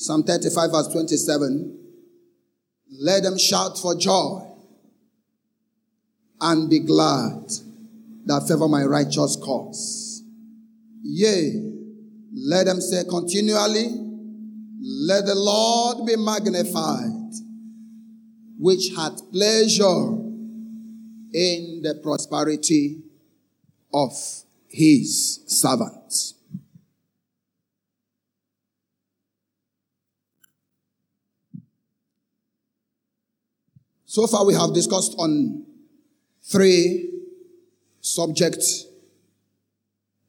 Psalm 35 verse 27. Let them shout for joy and be glad that favor my righteous cause. Yea, let them say continually, let the Lord be magnified, which hath pleasure in the prosperity of his servants. So far, we have discussed on three subjects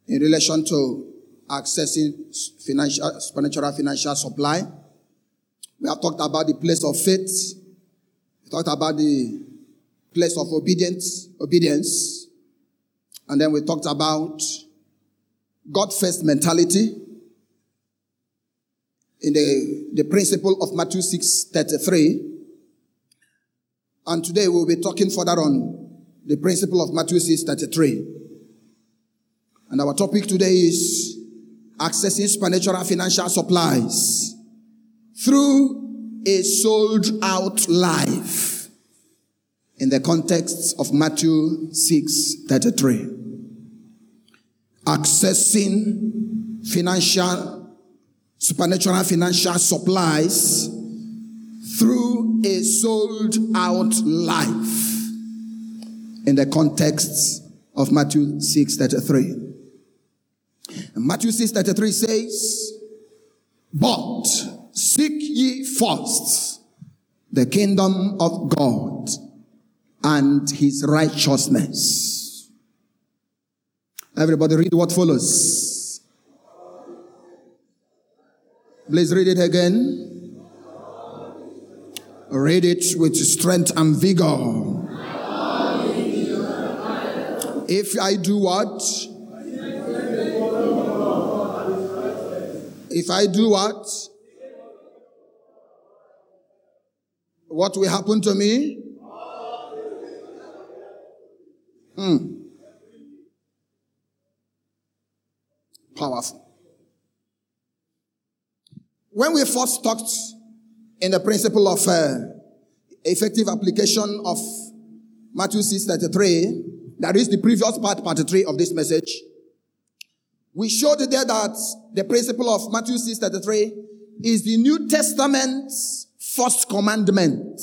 in relation to accessing financial, supernatural financial supply. We have talked about the place of faith. We talked about the place of obedience, obedience. And then we talked about God first mentality in the, the principle of Matthew 6 33 and today we'll be talking further on the principle of Matthew 6 33. And our topic today is accessing supernatural financial supplies through a sold out life in the context of Matthew 6 33. Accessing financial, supernatural financial supplies through a sold out life in the context of Matthew 6 33. Matthew 6 33 says, But seek ye first the kingdom of God and his righteousness. Everybody read what follows. Please read it again. Read it with strength and vigor. If I do what? If I do what? What will happen to me? Hmm. Powerful. When we first talked in the principle of uh, effective application of Matthew 6 33, that is the previous part, part 3 of this message. We showed there that the principle of Matthew 6 33 is the New Testament's first commandment.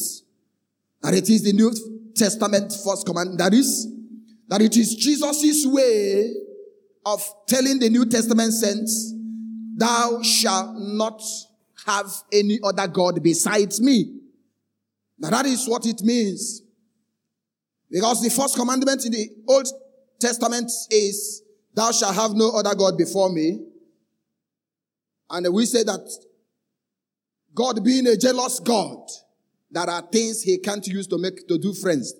That it is the New Testament first command. That is, that it is Jesus' way of telling the New Testament saints, thou shalt not have any other God besides me. Now that is what it means. Because the first commandment in the Old Testament is, thou shalt have no other God before me. And we say that God being a jealous God, there are things he can't use to make, to do friends.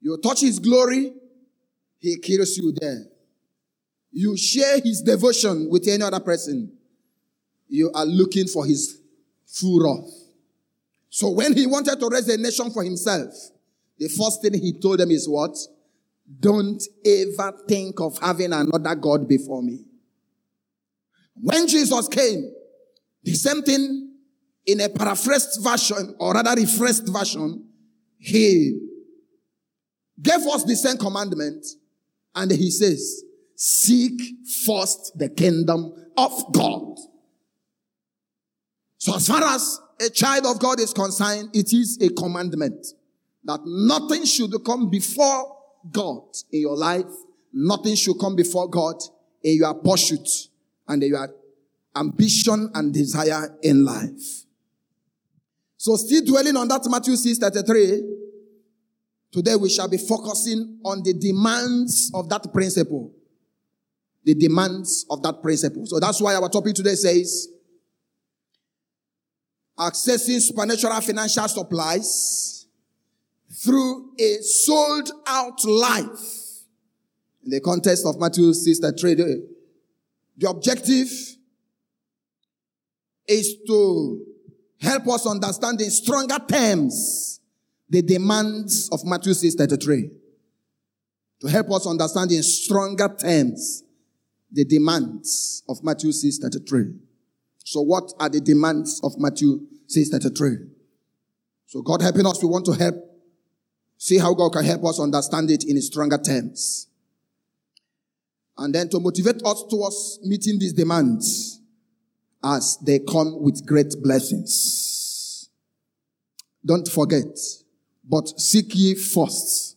You touch his glory, he kills you there. You share his devotion with any other person, you are looking for his full wrath. So when he wanted to raise a nation for himself, the first thing he told them is what? Don't ever think of having another God before me. When Jesus came, the same thing in a paraphrased version, or rather refreshed version, he gave us the same commandment, and he says, seek first the kingdom of God. So as far as a child of God is concerned, it is a commandment that nothing should come before God in your life. Nothing should come before God in your pursuit and in your ambition and desire in life. So still dwelling on that Matthew 6 33, today we shall be focusing on the demands of that principle. The demands of that principle. So that's why our topic today says, accessing supernatural financial supplies through a sold out life. In the context of Matthew 6 the, the objective is to help us understand in stronger terms the demands of Matthew 6 33. To help us understand in stronger terms the demands of Matthew 6 33. So what are the demands of Matthew 6:33? So God helping us, we want to help see how God can help us understand it in stronger terms. And then to motivate us towards meeting these demands as they come with great blessings. Don't forget, but seek ye first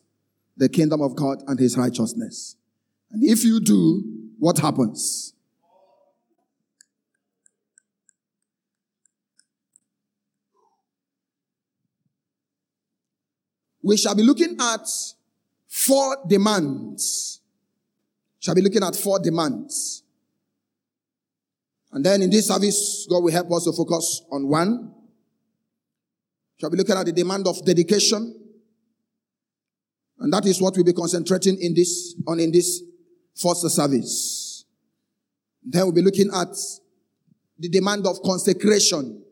the kingdom of God and his righteousness. And if you do, what happens? We shall be looking at four demands. Shall be looking at four demands. And then in this service, God will help us to focus on one. Shall be looking at the demand of dedication. And that is what we'll be concentrating in this, on in this first service. Then we'll be looking at the demand of consecration.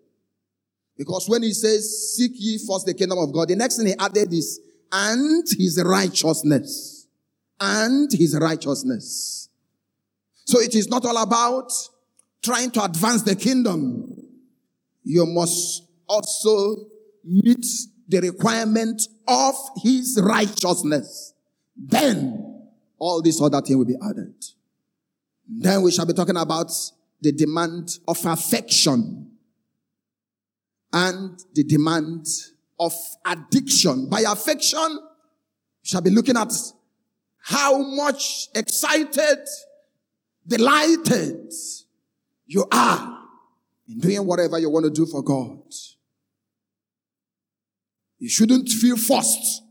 Because when he says, seek ye first the kingdom of God, the next thing he added is, and his righteousness. And his righteousness. So it is not all about trying to advance the kingdom. You must also meet the requirement of his righteousness. Then all these other things will be added. Then we shall be talking about the demand of affection and the demand of addiction. By affection, shall be looking at how much excited, delighted you are in doing whatever you want to do for God. You shouldn't feel forced.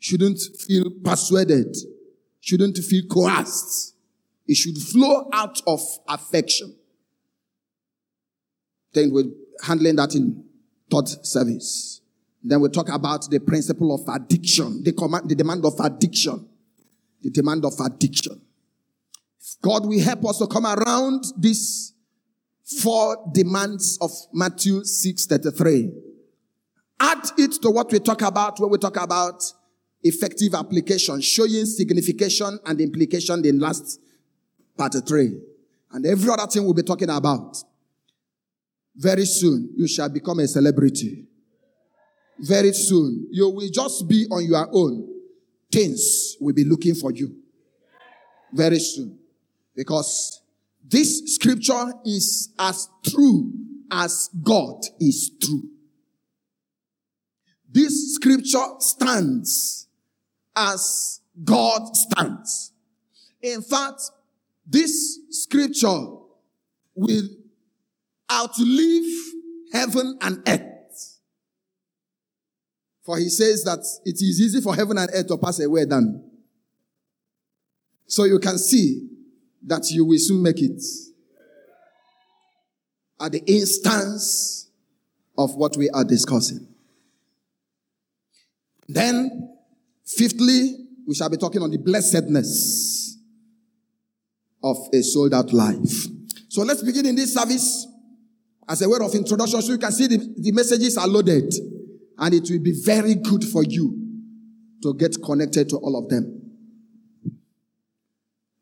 Shouldn't feel persuaded. Shouldn't feel coerced. It should flow out of affection. Then we're handling that in third service. Then we talk about the principle of addiction, the command, the demand of addiction, the demand of addiction. God will help us to come around these four demands of Matthew 6 33 add it to what we talk about when we talk about effective application, showing signification and implication in last part three. And every other thing we'll be talking about. Very soon, you shall become a celebrity. Very soon, you will just be on your own. Things will be looking for you. Very soon. Because this scripture is as true as God is true. This scripture stands as God stands. In fact, this scripture will outlive heaven and earth. For he says that it is easy for heaven and earth to pass away than. So you can see that you will soon make it. At the instance of what we are discussing. Then, fifthly, we shall be talking on the blessedness of a sold out life. So let's begin in this service as a word of introduction so you can see the, the messages are loaded and it will be very good for you to get connected to all of them.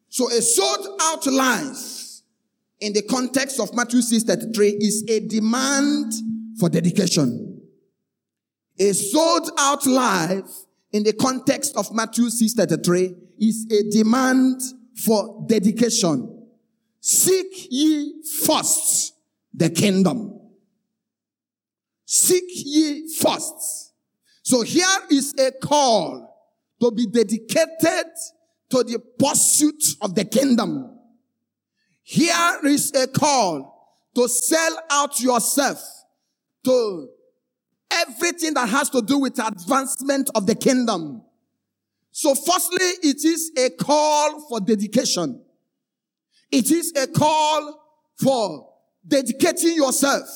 So a sold out life in the context of Matthew 6 33 is a demand for dedication. A sold out life in the context of Matthew 6:33 is a demand for dedication. Seek ye first the kingdom. Seek ye first. So here is a call to be dedicated to the pursuit of the kingdom. Here is a call to sell out yourself to everything that has to do with advancement of the kingdom. So firstly, it is a call for dedication. It is a call for dedicating yourself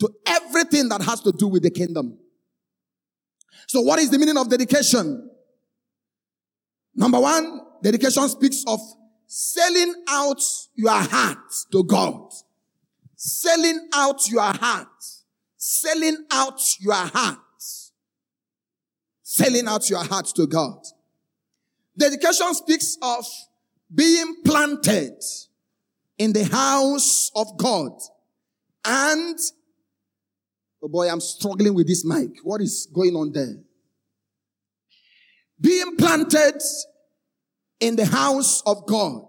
to everything that has to do with the kingdom. So what is the meaning of dedication? Number one, dedication speaks of selling out your heart to God. Selling out your heart selling out your heart. Selling out your heart to God. Dedication speaks of being planted in the house of God, And, oh boy, I'm struggling with this mic. What is going on there? Being planted in the house of God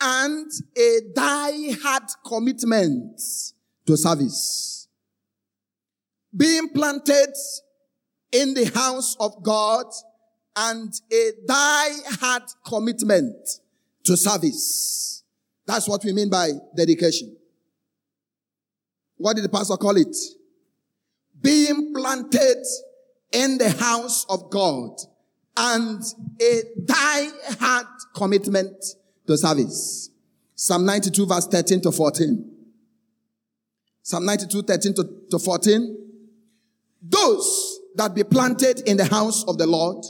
and a die-hard commitment to service. Being planted in the house of God and a die-hard commitment to service. That's what we mean by dedication. What did the pastor call it? Being planted in the house of God and a die-hard commitment to service. Psalm 92 verse 13 to 14. Psalm 92, 13 to, to 14. Those that be planted in the house of the Lord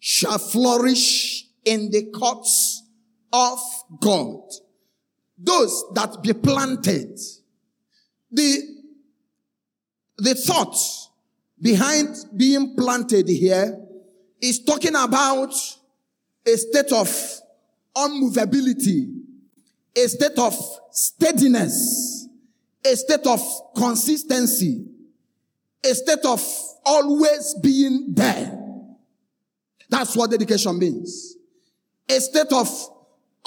shall flourish in the courts of God. Those that be planted. The, the thought behind being planted here is talking about a state of unmovability, a state of steadiness, a state of consistency, a state of always being there. That's what dedication means. A state of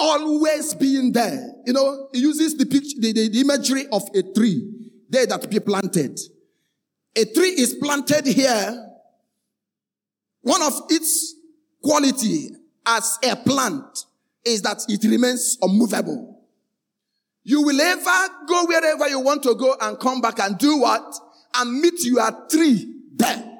always being there. You know, he uses the picture, the, the, imagery of a tree there that be planted. A tree is planted here. One of its quality as a plant is that it remains unmovable. You will ever go wherever you want to go and come back and do what? And meet your tree there.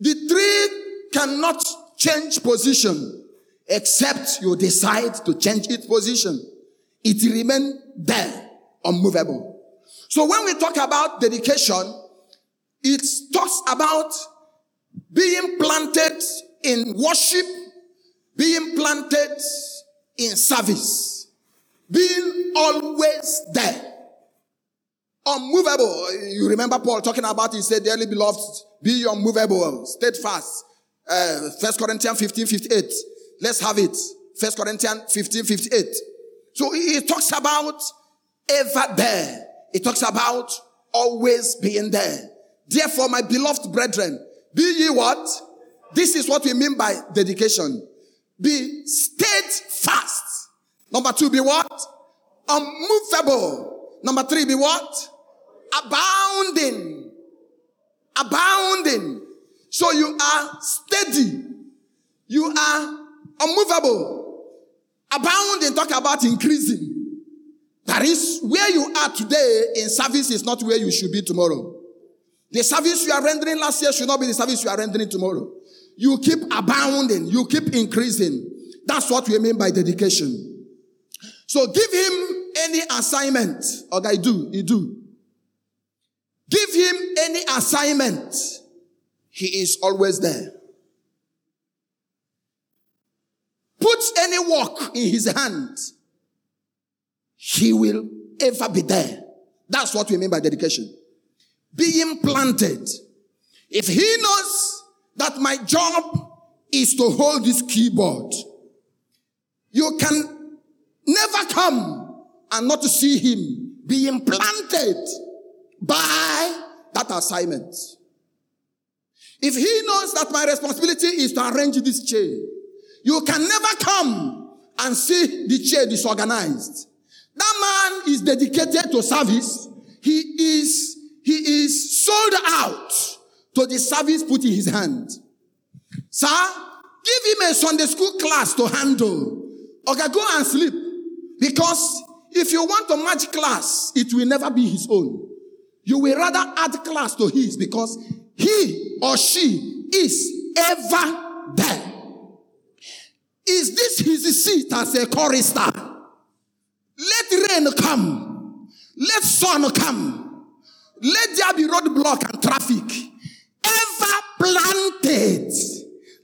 The tree cannot change position except you decide to change its position. It remains there, unmovable. So when we talk about dedication, it talks about being planted in worship, being planted in service, being always there. Unmovable. You remember Paul talking about, he said, dearly beloved, be unmovable, steadfast. Uh, Corinthians 15, 58. Let's have it. First Corinthians 15, 58. So he talks about ever there. He talks about always being there. Therefore, my beloved brethren, be ye what? This is what we mean by dedication. Be steadfast. Number two, be what? Unmovable. Number three, be what? Abounding. Abounding. So you are steady. You are unmovable. Abounding, talk about increasing. That is where you are today in service is not where you should be tomorrow. The service you are rendering last year should not be the service you are rendering tomorrow. You keep abounding. You keep increasing. That's what we mean by dedication. So give him any assignment. Okay, do, he do. Give him any assignment. He is always there. Put any work in his hand. He will ever be there. That's what we mean by dedication. Being planted. If he knows that my job is to hold this keyboard, you can never come and not see him being planted by that assignment. If he knows that my responsibility is to arrange this chair, you can never come and see the chair disorganized. That man is dedicated to service. He is, he is sold out to the service put in his hand. Sir, give him a Sunday school class to handle. Okay, go and sleep. Because if you want to match class, it will never be his own. You will rather add class to his because he or she is ever there. Seat as a chorister? Let rain come. Let sun come. Let there be roadblock and traffic. Ever planted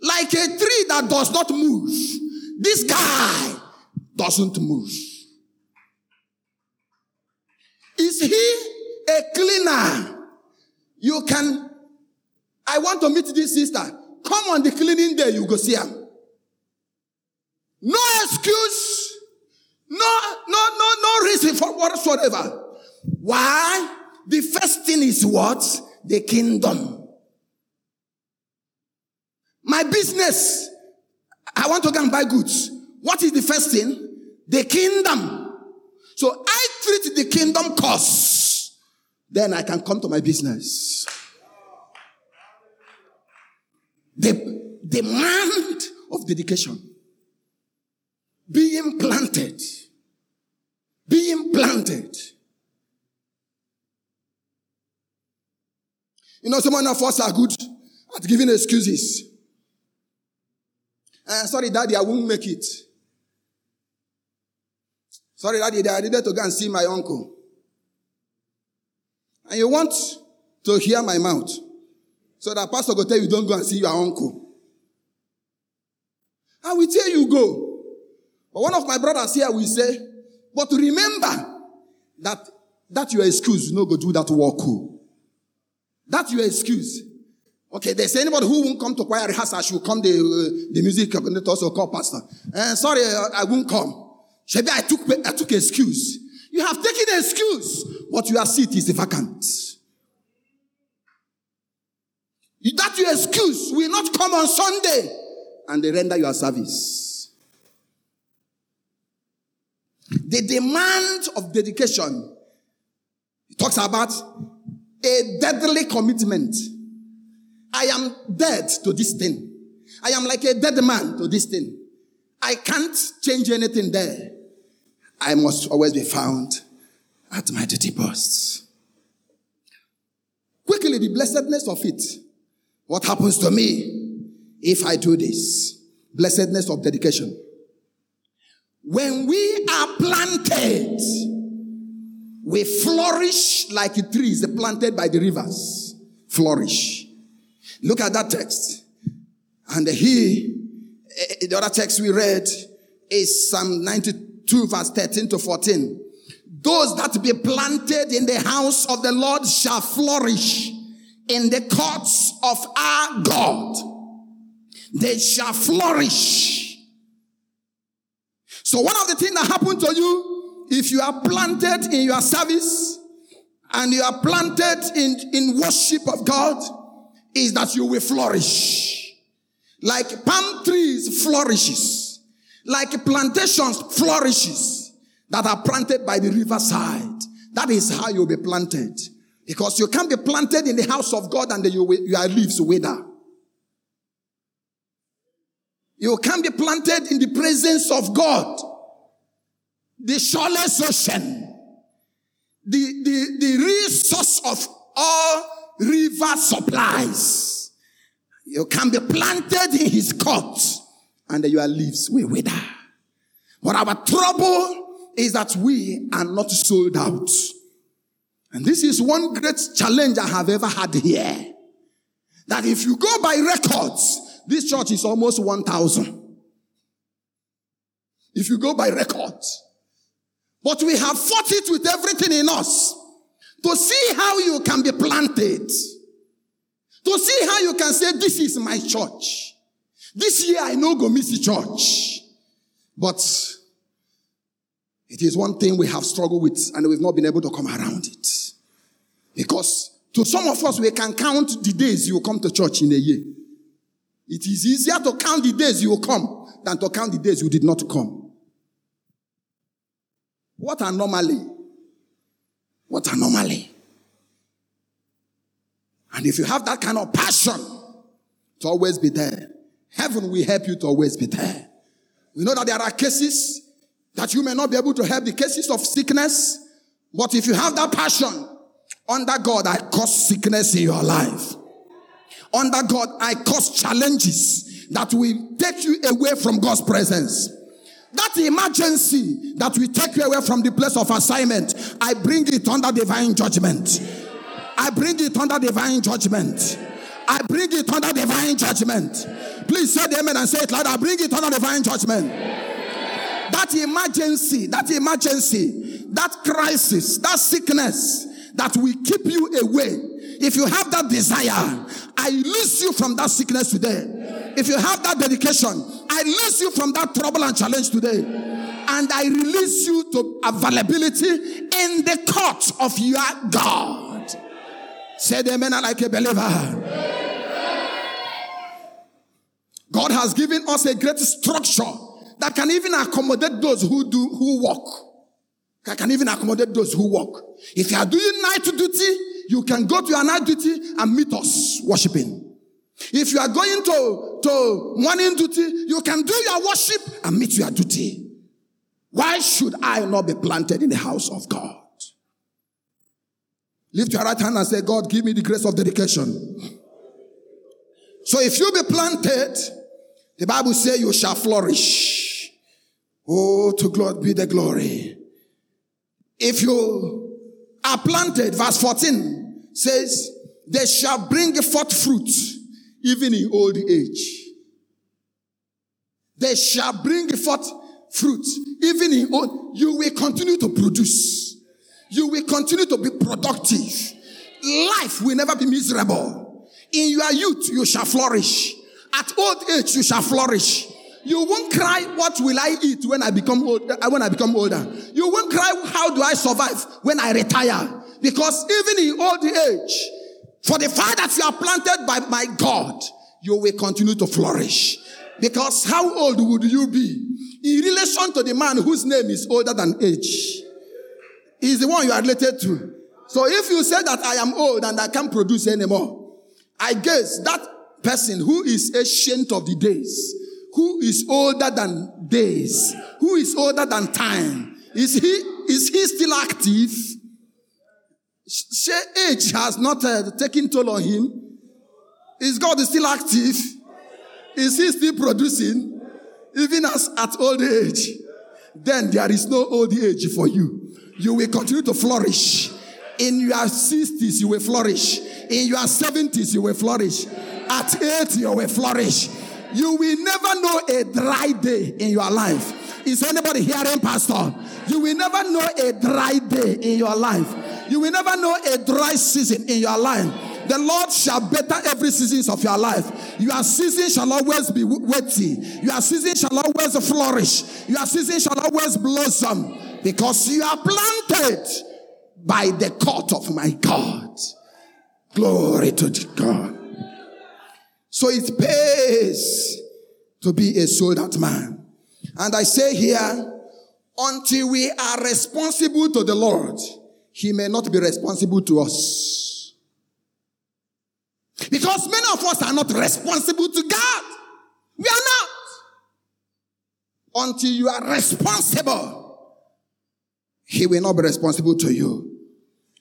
like a tree that does not move. This guy doesn't move. Is he a cleaner. You can, I want to meet this sister. Come on the cleaning day, you go see her. No excuse, No, no, no, no reason for whatsoever. Why? The first thing is what? The kingdom. My business. I want to go and buy goods. What is the first thing? The kingdom. So I treat the kingdom costs. Then I can come to my business. The demand of dedication. Being planted. Being planted. You know, some of us are good at giving excuses. Uh, sorry, daddy, I won't make it. Sorry, daddy, I needed to go and see my uncle. And you want to hear my mouth. So that pastor will tell you, don't go and see your uncle. I will tell you go. But one of my brothers here will say, but remember that that your excuse, you no know, go do that work. That your excuse. Okay, there's anybody who won't come to choir rehearsal, should come the, uh, the music coordinator also call pastor. Uh, sorry, I won't come. Maybe I took, I took excuse. You have taken excuse, but your seat is vacant. That your excuse will not come on Sunday and they render your service. The demand of dedication talks about a deadly commitment. I am dead to this thing. I am like a dead man to this thing. I can't change anything there. I must always be found at my duty posts. Quickly, the blessedness of it. What happens to me if I do this? Blessedness of dedication. When we are planted, we flourish like trees planted by the rivers. Flourish. Look at that text. And he, eh, the other text we read is Psalm 92 verse 13 to 14. Those that be planted in the house of the Lord shall flourish in the courts of our God. They shall flourish. So one of the things that happen to you, if you are planted in your service and you are planted in, in worship of God, is that you will flourish. Like palm trees flourishes. Like plantations flourishes that are planted by the riverside. That is how you'll be planted. Because you can't be planted in the house of God and you, your leaves wither. You can't be planted in the presence of God. The shoreless ocean. The, the, the resource of all river supplies. You can be planted in his court and your leaves will wither. But our trouble is that we are not sold out. And this is one great challenge I have ever had here. That if you go by records, this church is almost 1,000. If you go by records. But we have fought it with everything in us to see how you can be planted. To see how you can say, this is my church. This year I know go miss the church. But it is one thing we have struggled with and we've not been able to come around it. Because to some of us, we can count the days you come to church in a year. It is easier to count the days you will come than to count the days you did not come. What anomaly? What anomaly? And if you have that kind of passion to always be there, heaven will help you to always be there. We know that there are cases that you may not be able to help the cases of sickness, but if you have that passion, under God, I cause sickness in your life. Under God, I cause challenges that will take you away from God's presence. That emergency that will take you away from the place of assignment, I bring it under divine judgment. I bring it under divine judgment. I bring it under divine judgment. Please say the amen and say it loud. I bring it under divine judgment. That emergency, that emergency, that crisis, that sickness that will keep you away if you have that desire, I lose you from that sickness today. If you have that dedication, I lose you from that trouble and challenge today. and I release you to availability in the court of your God. Say the amen like a believer. God has given us a great structure that can even accommodate those who do, who work. That can even accommodate those who work. If you are doing night duty, you can go to your night duty and meet us worshiping. If you are going to, to morning duty, you can do your worship and meet your duty. Why should I not be planted in the house of God? Lift your right hand and say, God, give me the grace of dedication. So if you be planted, the Bible says you shall flourish. Oh, to God be the glory. If you are planted, verse 14 says, they shall bring forth fruit even in old age. They shall bring forth fruit even in old. You will continue to produce. You will continue to be productive. Life will never be miserable. In your youth, you shall flourish. At old age, you shall flourish. You won't cry, what will I eat when I become old, uh, when I become older? You won't cry, how do I survive when I retire? Because even in old age, for the fact that you are planted by my God, you will continue to flourish. Because how old would you be in relation to the man whose name is older than age? He's the one you are related to. So if you say that I am old and I can't produce anymore, I guess that person who is ancient of the days, who is older than days, who is older than time, is he, is he still active? Age has not uh, taken toll on him. Is God still active? Is he still producing? Even as at old age. Then there is no old age for you. You will continue to flourish. In your 60s, you will flourish. In your 70s, you will flourish. At 80, you will flourish. You will never know a dry day in your life. Is anybody hearing, Pastor? You will never know a dry day in your life. You will never know a dry season in your life. The Lord shall better every seasons of your life. Your season shall always be wetty. Your season shall always flourish. Your season shall always blossom because you are planted by the court of my God. Glory to God. So it pays to be a sold out man. And I say here, until we are responsible to the Lord, he may not be responsible to us. Because many of us are not responsible to God. We are not. Until you are responsible, He will not be responsible to you.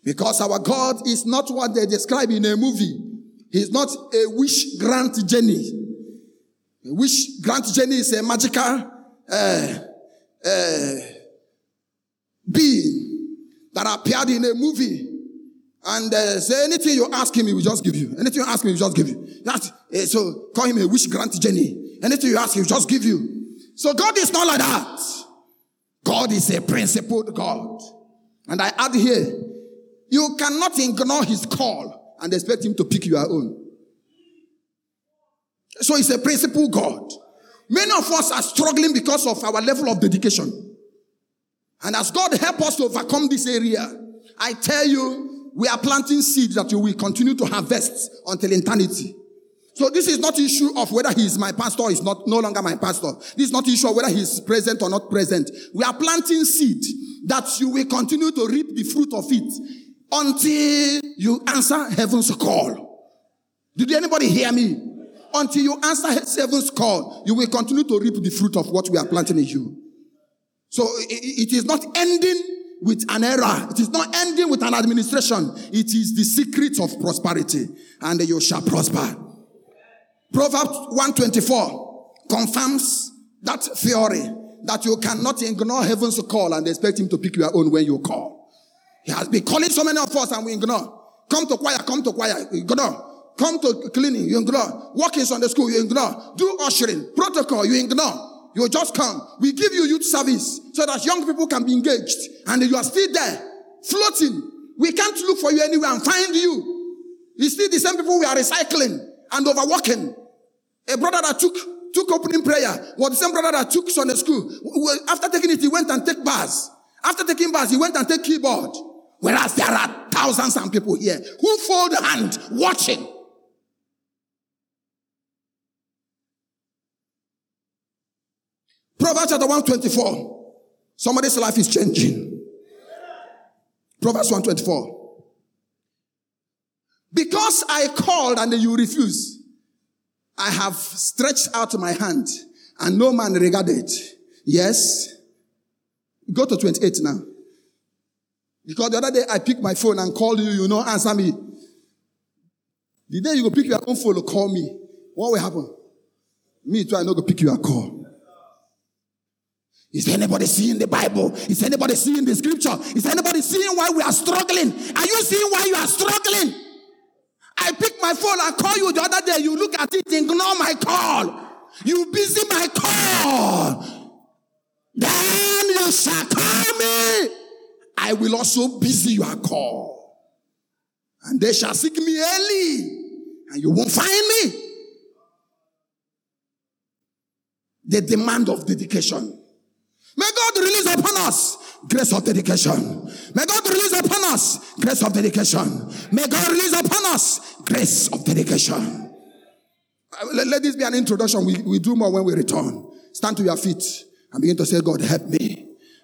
Because our God is not what they describe in a movie. He's not a wish grant genie. A wish grant genie is a magical uh, uh, being that appeared in a movie. And uh, say anything you ask him, he will just give you. Anything you ask him, he will just give you. That, uh, so call him a wish grant genie. Anything you ask, he will just give you. So God is not like that. God is a principled God. And I add here, you cannot ignore his call and expect him to pick your own. So he's a principle God. Many of us are struggling because of our level of dedication. And as God help us to overcome this area, I tell you, we are planting seeds that you will continue to harvest until eternity. So this is not issue of whether he is my pastor or is not no longer my pastor. This is not issue of whether he is present or not present. We are planting seed that you will continue to reap the fruit of it until you answer heaven's call. Did anybody hear me? Until you answer heaven's call, you will continue to reap the fruit of what we are planting in you. So it is not ending with an era. It is not ending with an administration. It is the secret of prosperity and you shall prosper. Proverbs 124 confirms that theory that you cannot ignore heaven's call and expect him to pick your own when you call. He has been calling so many of us and we ignore. Come to choir, come to choir, ignore. Come to cleaning, you ignore. Work in Sunday school, you ignore. Do ushering, protocol, you ignore. You just come. We give you youth service so that young people can be engaged and you are still there, floating. We can't look for you anywhere and find you. You see the same people we are recycling and overworking. A brother that took took opening prayer was the same brother that took Sunday school. After taking it, he went and take bars. After taking bars, he went and take keyboard. Whereas there are thousands of people here who fold hand watching. Proverbs chapter 124. Somebody's life is changing. Proverbs 124. Because I called and you refuse, I have stretched out my hand and no man regarded. Yes. Go to 28 now. Because the other day I picked my phone and called you, you know, answer me. The day you go pick your own phone, call me. What will happen? Me too, I know go pick your call. Is anybody seeing the Bible? Is anybody seeing the scripture? Is anybody seeing why we are struggling? Are you seeing why you are struggling? I pick my phone, I call you the other day, you look at it, ignore my call. You busy my call. I will also busy your call. And they shall seek me early. And you won't find me. The demand of dedication. May God release upon us grace of dedication. May God release upon us grace of dedication. May God release upon us grace of dedication. Uh, let, let this be an introduction. We, we do more when we return. Stand to your feet and begin to say, God, help me.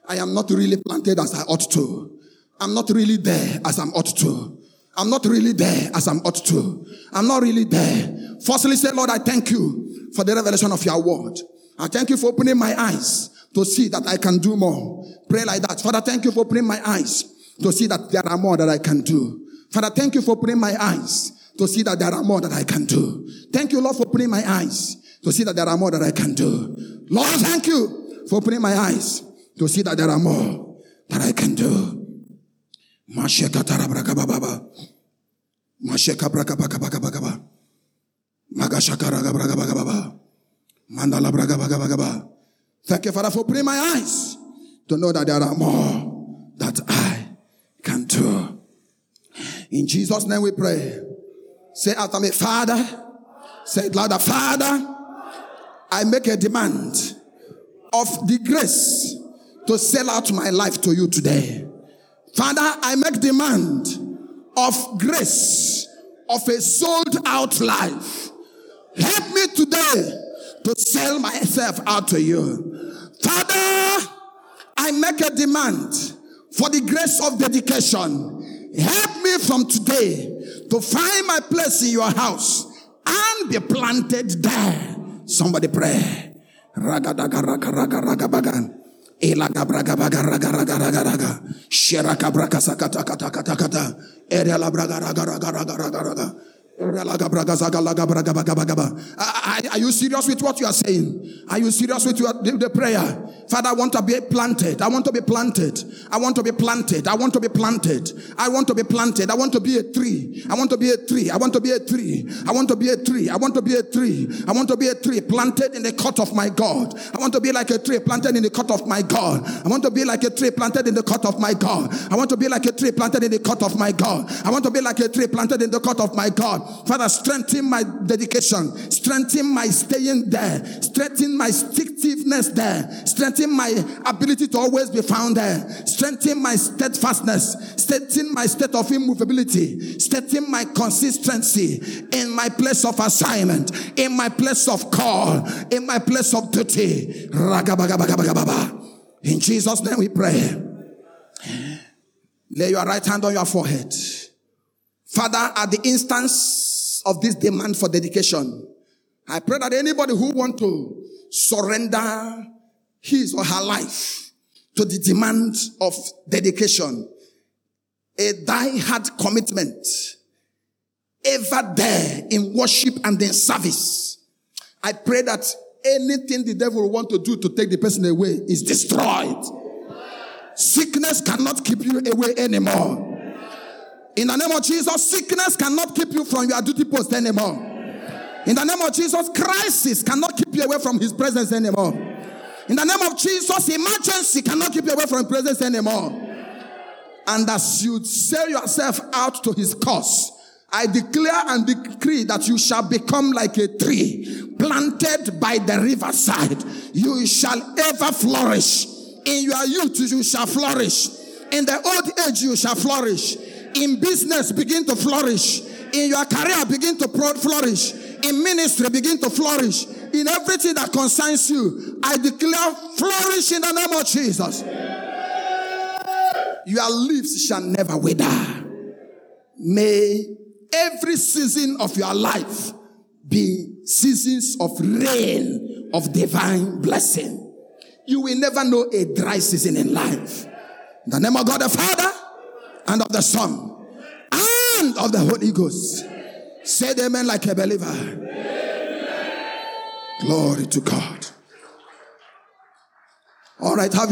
I am not really planted as I ought to. I'm not really there as I'm ought to. I'm not really there as I'm ought to. I'm not really there. Firstly, say, Lord, I thank you for the revelation of your word. I thank you for opening my eyes to see that I can do more. Pray like that. Father, thank you for opening my eyes to see that there are more that I can do. Father, thank you for opening my eyes to see that there are more that I can do. Thank you, Lord, for opening my eyes to see that there are more that I can do. Lord, thank you for opening my eyes to see that there are more that I can do. Thank you, Father, for opening my eyes to know that there are more that I can do. In Jesus' name we pray. Say after me, Father. Say it louder, Father. I make a demand of the grace to sell out my life to you today. Father, I make demand of grace of a sold out life. Help me today to sell myself out to you. Father, I make a demand for the grace of dedication. Help me from today to find my place in your house and be planted there. Somebody pray. Raga raga raga bagan. Raga raga raga raga. Sheraka braka sakata kata kata kata. Erela braga raga raga raga raga raga. Are, you serious with what you are saying? Are you serious with your, the, the, prayer? Father, I want to be planted. I want to be planted. I want to be planted. I want to be planted. I want to be planted. I want to be a tree. I want to be a tree. I want to be a tree. I want to be a tree. I want to be a tree. I want to be a tree planted in the court of my God. I want to be like a tree planted in the court of my God. I want to be like a tree planted in the court of my God. I want to be like a tree planted in the court of my God. I want to be like a tree planted in the court of my God. Father, strengthen my dedication, strengthen my staying there, strengthen my sticktiveness there, strengthen my ability to always be found there, strengthen my steadfastness, strengthen my state of immovability, strengthen my consistency in my place of assignment, in my place of call, in my place of duty. In Jesus' name we pray. Lay your right hand on your forehead. Father, at the instance of this demand for dedication, I pray that anybody who want to surrender his or her life to the demand of dedication, a die-hard commitment, ever there in worship and in service. I pray that anything the devil want to do to take the person away is destroyed. Sickness cannot keep you away anymore. In the name of Jesus, sickness cannot keep you from your duty post anymore. In the name of Jesus, crisis cannot keep you away from his presence anymore. In the name of Jesus, emergency cannot keep you away from his presence anymore. And as you sell yourself out to his cause, I declare and decree that you shall become like a tree planted by the riverside. You shall ever flourish. In your youth, you shall flourish. In the old age, you shall flourish. In business, begin to flourish. In your career, begin to flourish. In ministry, begin to flourish. In everything that concerns you, I declare flourish in the name of Jesus. Your leaves shall never wither. May every season of your life be seasons of rain of divine blessing. You will never know a dry season in life. In the name of God the Father and of the Son and of the Holy Ghost. Say amen like a believer. Amen. Glory to God. All right, have